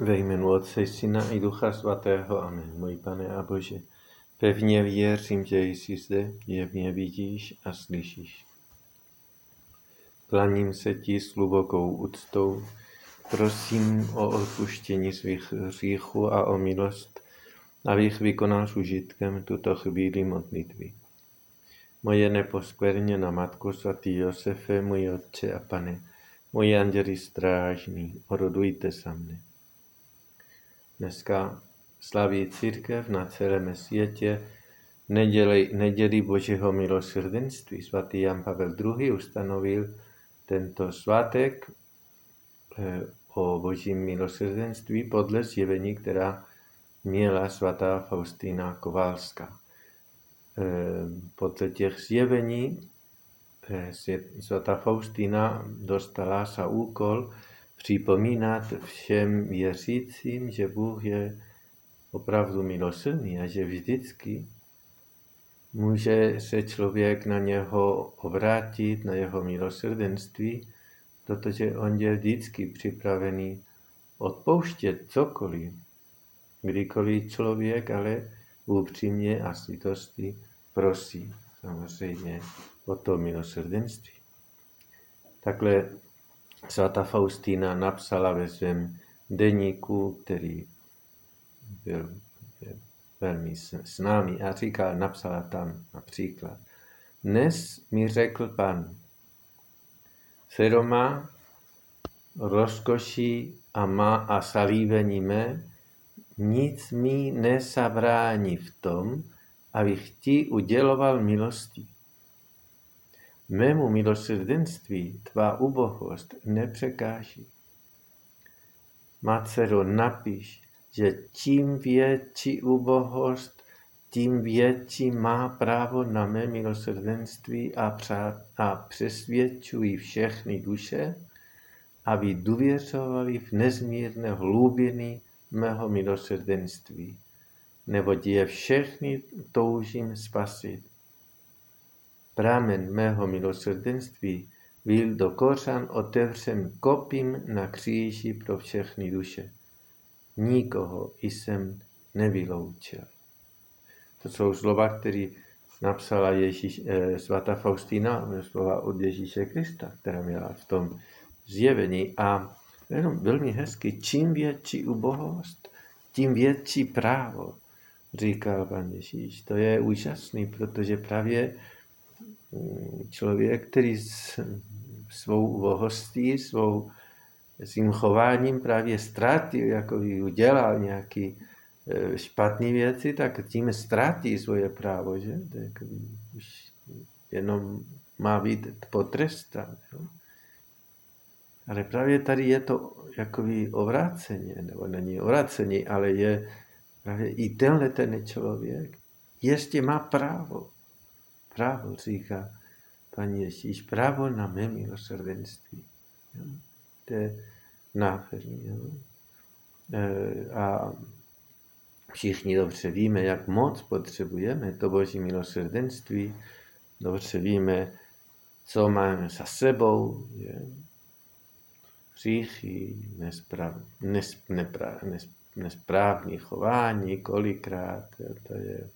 Ve jménu Otce, Syna i Ducha Svatého. Amen. Můj Pane a Bože, pevně věřím, že jsi zde, je mě vidíš a slyšíš. Klaním se ti s hlubokou úctou, prosím o odpuštění svých hříchů a o milost, abych vykonal s užitkem tuto chvíli modlitby. Moje neposkvrněná Matko svatý Josefe, můj Otče a Pane, můj anděli strážný, orodujte sa mne. Dneska slaví církev na celém světě neděli, neděli Božího milosrdenství. Svatý Jan Pavel II. ustanovil tento svátek eh, o Božím milosrdenství podle zjevení, která měla svatá Faustina Kovalská. Eh, podle těch zjevení eh, svatá Faustina dostala za úkol připomínat všem věřícím, že Bůh je opravdu milosrdný a že vždycky může se člověk na něho obrátit, na jeho milosrdenství, protože on je vždycky připravený odpouštět cokoliv, kdykoliv člověk ale upřímně a svitosti prosí samozřejmě o to milosrdenství. Takhle svatá Faustína napsala ve svém deníku, který byl velmi známý a říkal, napsala tam například, dnes mi řekl pan, Seroma, rozkoší a má a salívení mé, nic mi nesabrání v tom, abych ti uděloval milosti. Mému milosrdenství tvá ubohost nepřekáží. Má dcero, napiš, že čím větší ubohost, tím větší má právo na mé milosrdenství a, přát, a přesvědčují všechny duše, aby důvěřovali v nezmírné hlubiny mého milosrdenství, neboť je všechny toužím spasit Pramen mého milosrdenství byl do kořan otevřen kopím na kříži pro všechny duše. Nikoho jsem nevyloučil. To jsou slova, které napsala Ježíš, eh, svatá Faustina, slova od Ježíše Krista, která měla v tom zjevení. A jenom velmi hezky, čím větší ubohost, tím větší právo, říkal pan Ježíš. To je úžasný, protože právě člověk, který s svou uvohostí, svou svým chováním právě ztratil, jako by udělal nějaký e, špatné věci, tak tím ztratí svoje právo, že? Tak už jenom má být potrestán. Jo? Ale právě tady je to jakoby obráceně, nebo není obráceně, ale je právě i tenhle ten člověk ještě má právo právo, říká pan Ježíš, právo na mé milosrdenství. Jo? To je nádherný. Jo? E, a všichni dobře víme, jak moc potřebujeme to Boží milosrdenství. Dobře víme, co máme za sebou. Je? Hříchy, nesprav, nes, nepra, nes, nesprávní chování, kolikrát. To je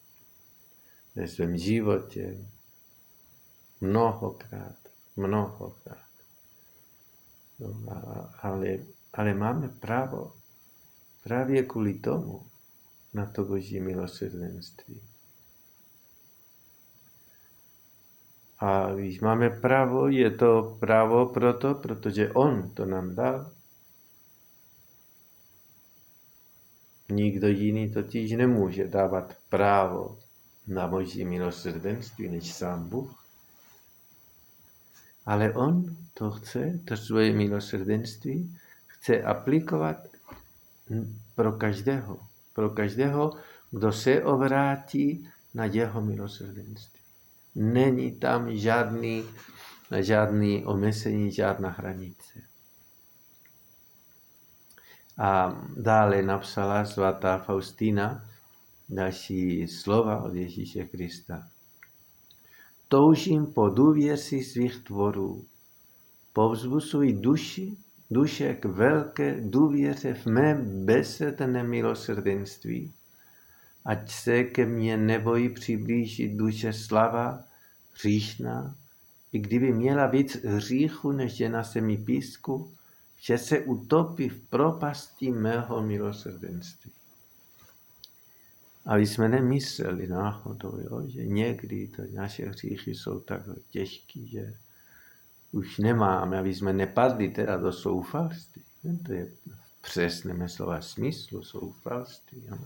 ve svém životě mnohokrát, mnohokrát. No, ale, ale máme právo právě kvůli tomu na to Boží milosrdenství. A když máme právo, je to právo proto, protože On to nám dal. Nikdo jiný totiž nemůže dávat právo na boží milosrdenství než sám Bůh. Ale on to chce, to svoje milosrdenství, chce aplikovat pro každého. Pro každého, kdo se obrátí na jeho milosrdenství. Není tam žádný, žádný omezení, žádná hranice. A dále napsala svatá Faustina, další slova od Ježíše Krista. Toužím po důvěři svých tvorů, povzbuzuj duši duše k velké důvěře v mé besedné milosrdenství. Ať se ke mně nebojí přiblížit duše slava, hříšná, i kdyby měla víc hříchu než je na semi písku, že se utopí v propasti mého milosrdenství. Aby jsme nemysleli náhodou, jo, že někdy to naše hříchy jsou tak těžké, že už nemáme, aby jsme nepadli teda do soufalství. To je v přesném slova smyslu soufalství. Jo.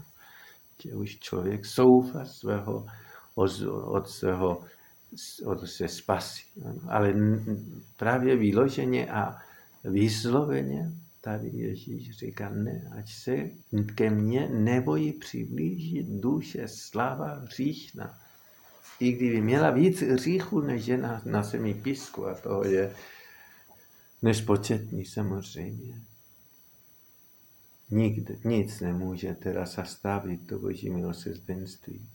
Že už člověk soufá svého, od, svého od se spasí. Ale právě vyloženě a vysloveně tady Ježíš říká, ne, ať se ke mně nebojí přiblížit duše slava hříšna. I kdyby měla víc hříchu než je na, na semi písku, a to je nespočetný samozřejmě. Nikde, nic nemůže teda zastavit to boží milosrdenství.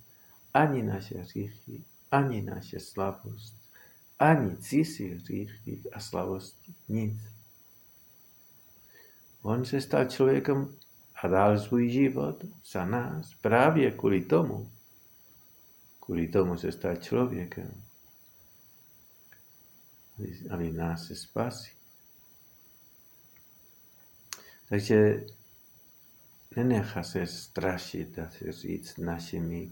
Ani naše hříchy, ani naše slabost, ani cizí hříchy a slavosti. Nic. On se stal člověkem a dal svůj život za nás právě kvůli tomu. Kvůli tomu se stal člověkem. Aby nás se spasí. Takže nenechá se strašit, dá se říct, našimi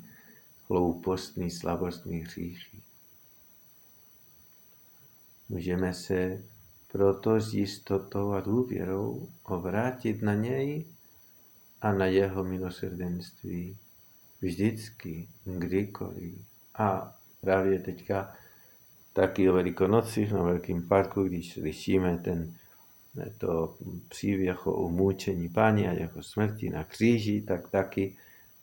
hloupostmi, slabostmi, hříchy. Můžeme se proto s jistotou a důvěrou obrátit na něj a na jeho milosrdenství. Vždycky, kdykoliv. A právě teďka taky o Velikonocích na Velkém parku, když slyšíme ten, to příběh o umůčení Páně a jeho smrti na kříži, tak taky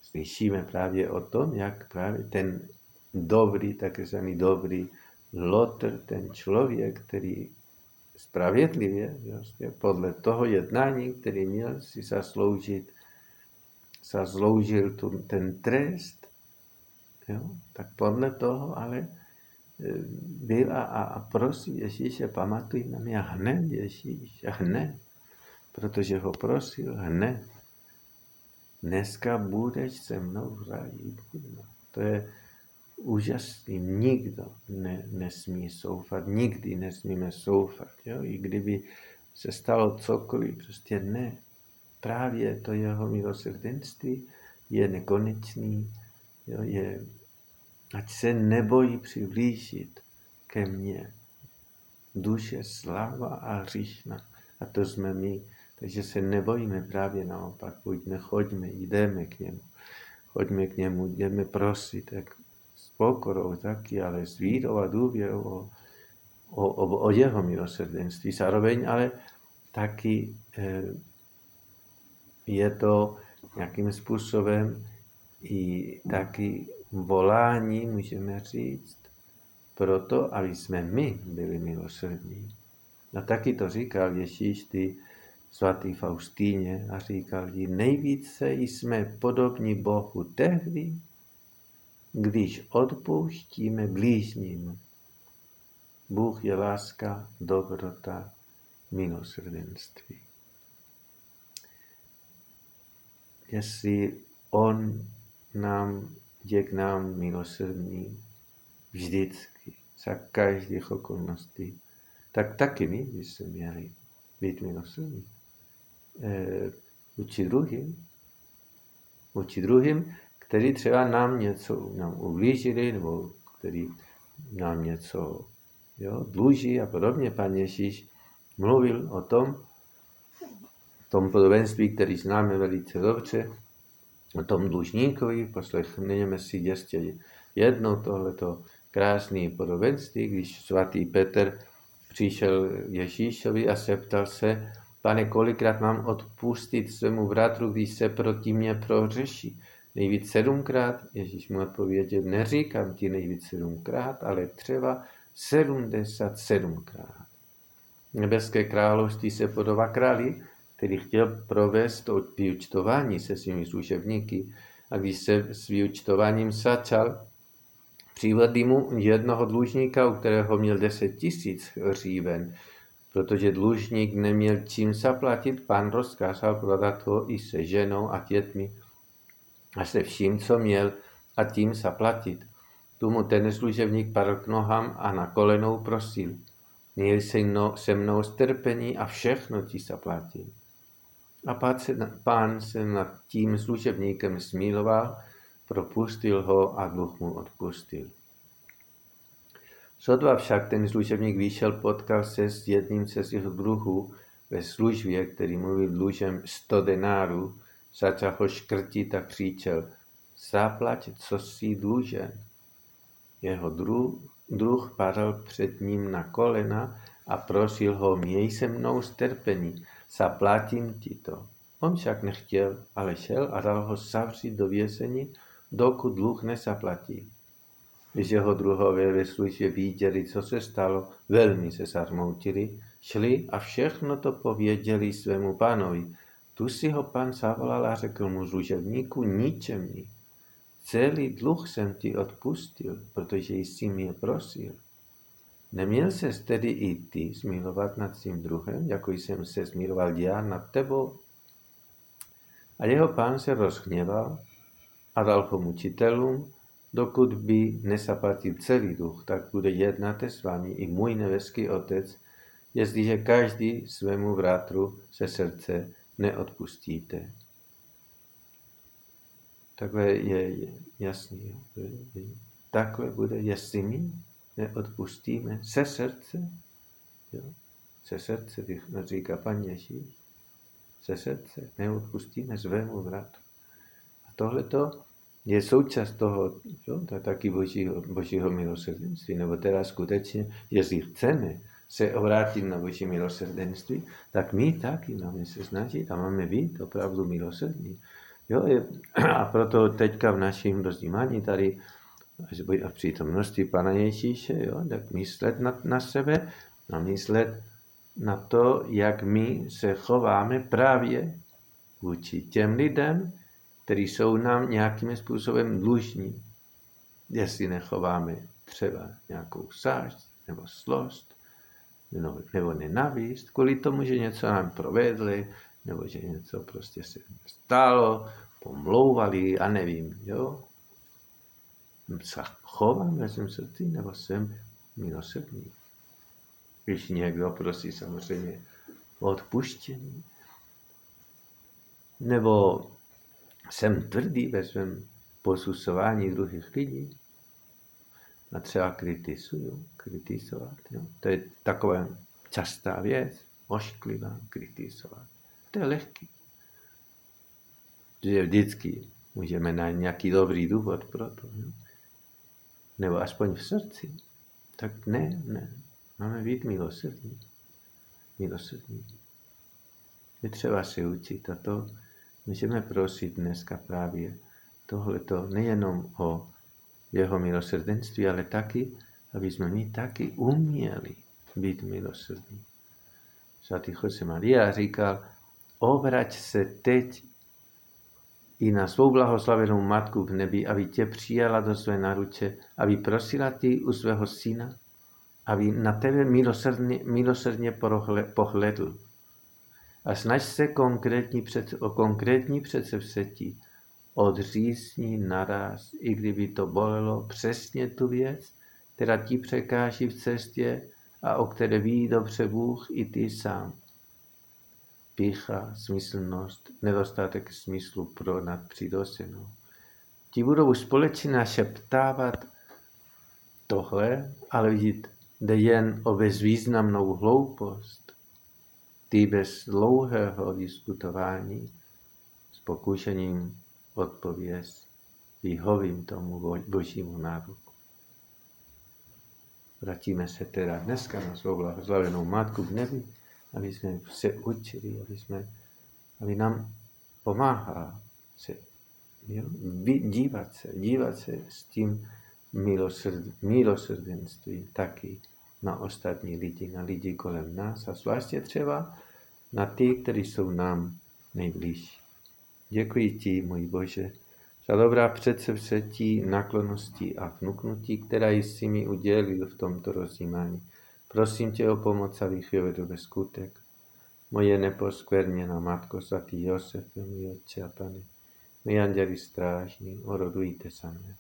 slyšíme právě o tom, jak právě ten dobrý, takzvaný dobrý Lotr, ten člověk, který spravedlivě, vlastně podle toho jednání, který měl si zasloužit, zasloužil tu, ten trest, jo, tak podle toho ale e, byl a, a prosí Ježíše, pamatuj na mě hned Ježíš, hned, protože ho prosil hned dneska budeš se mnou v ráji. To je úžasný. Nikdo ne, nesmí soufat, nikdy nesmíme soufat. Jo? I kdyby se stalo cokoliv, prostě ne. Právě to jeho milosrdenství je nekonečný, jo? je, ať se nebojí přiblížit ke mně. Duše slava a hříšna. A to jsme my. Takže se nebojíme právě naopak, pojďme, choďme, jdeme k němu. Choďme k němu, jdeme prosit, tak s pokorou taky, ale s vírou a důvěrou o, o, o, o jeho milosrdenství. Zároveň ale taky eh, je to nějakým způsobem i taky volání, můžeme říct, proto, aby jsme my byli milosrdní. A taky to říkal Ježíš, ty svatý Faustíně a říkal jí, nejvíce jsme podobní Bohu tehdy, když odpouštíme blížním. Bůh je láska, dobrota, milosrdenství. Jestli On nám je k nám milosrdný vždycky, za každých okolností, tak taky my bychom měli být milosrdní eh, vůči druhým, vůči druhým, který třeba nám něco nám ublížili, nebo který nám něco jo, dluží a podobně. Pan Ježíš mluvil o tom, v tom podobenství, který známe velice dobře, o tom dlužníkovi, poslechneme si ještě jedno tohleto krásné podobenství, když svatý Petr přišel Ježíšovi a zeptal se, Pane, kolikrát mám odpustit svému bratru, když se proti mně prohřeší? Nejvíc sedmkrát? Ježíš mu odpověděl, neříkám ti nejvíc sedmkrát, ale třeba sedmdesát sedmkrát. Nebeské království se podobá králi, který chtěl provést od vyučtování se svými služebníky. A když se s vyučtováním začal, přivedli mu jednoho dlužníka, u kterého měl deset tisíc hříven Protože dlužník neměl čím zaplatit, pán rozkázal prodat ho i se ženou a dětmi a se vším, co měl, a tím zaplatit. Tu mu ten služebník padl k nohám a na kolenou prosil. Měl se, no, se mnou strpení a všechno ti zaplatím. A pán se, pán se nad tím služebníkem smíloval, propustil ho a dluh mu odpustil. Sotva však ten služebník vyšel, potkal se s jedním ze svých druhů ve službě, který mluvil dlužem 100 denárů, začal ho škrtit a křičel, zaplať, co si dlužen. Jeho druh, druh padl před ním na kolena a prosil ho, měj se mnou strpení, zaplatím ti to. On však nechtěl, ale šel a dal ho zavřít do vězení, dokud dluh nezaplatí. Když jeho druhové ve službě viděli, co se stalo, velmi se zarmoutili, šli a všechno to pověděli svému pánovi. Tu si ho pán zavolal a řekl mu služebníku ničemný. Celý dluh jsem ti odpustil, protože jsi mě prosil. Neměl se tedy i ty smilovat nad tím druhem, jako jsem se smiloval já nad tebou? A jeho pán se rozhněval a dal ho mučitelům, dokud by nezaplatil celý duch, tak bude jednat s vámi i můj nebeský otec, jestliže každý svému vrátru se srdce neodpustíte. Takhle je jasný. Takhle bude, jestli my neodpustíme se srdce, jo? se srdce, říká pan Ježíš, se srdce neodpustíme svému vratu. A tohle je součást toho, jo? to taky božího, božího milosrdenství, nebo teda skutečně, jestli chceme se obrátit na boží milosrdenství, tak my taky máme se snažit a máme být opravdu milosrdní. Jo, je, a proto teďka v našem rozdímání tady a v přítomnosti Pana Ježíše, jo, tak myslet na, na sebe a myslet na to, jak my se chováme právě vůči těm lidem, kteří jsou nám nějakým způsobem dlužní. Jestli nechováme třeba nějakou sážď nebo slost, nebo, nenavist, kvůli tomu, že něco nám provedli, nebo že něco prostě se stalo, pomlouvali a nevím, jo. Se chovám ve svém srdci, nebo jsem milosrdný. Když někdo prosí samozřejmě o odpuštění, nebo jsem tvrdý ve svém posuzování druhých lidí, a třeba kritizuju, kritizovat. Jo. To je taková častá věc, ošklivá, kritizovat. To je lehký. Že vždycky můžeme najít nějaký dobrý důvod pro to. Jo? Nebo aspoň v srdci. Tak ne, ne. Máme být milosrdní. Milosrdní. Je třeba se učit a to můžeme prosit dneska právě tohleto nejenom o jeho milosrdenství, ale taky, aby jsme my taky uměli být milosrdní. Svatý Jose Maria říkal, obrať se teď i na svou blahoslavenou matku v nebi, aby tě přijala do své naruče, aby prosila ty u svého syna, aby na tebe milosrdně, milosrdně pohledl. A snaž se konkrétní před, o konkrétní předsevzetí, odřízní naraz, i kdyby to bolelo přesně tu věc, která ti překáží v cestě a o které ví dobře Bůh i ty sám pícha, smyslnost, nedostatek smyslu pro nadpřirozenou. Ti budou společně našeptávat tohle, ale vidět, jde jen o bezvýznamnou hloupost. Ty bez dlouhého diskutování s pokušením odpověz vyhovím tomu božímu nároku. Vrátíme se teda dneska na svou blahoslavenou matku v nebi, aby jsme se učili, aby, jsme, aby nám pomáhá se jo, dívat se, dívat se s tím milosrd, milosrdenstvím taky na ostatní lidi, na lidi kolem nás a zvláště třeba na ty, kteří jsou nám nejbližší. Děkuji ti, můj Bože, za dobrá předsevzetí, naklonosti a vnuknutí, která jsi mi udělil v tomto rozjímání. Prosím tě o pomoc, abych je vedl ve skutek. Moje neposkvrněná Matko, svatý Josef, můj Otče a Pane, my anděli strážní, orodujte za mne.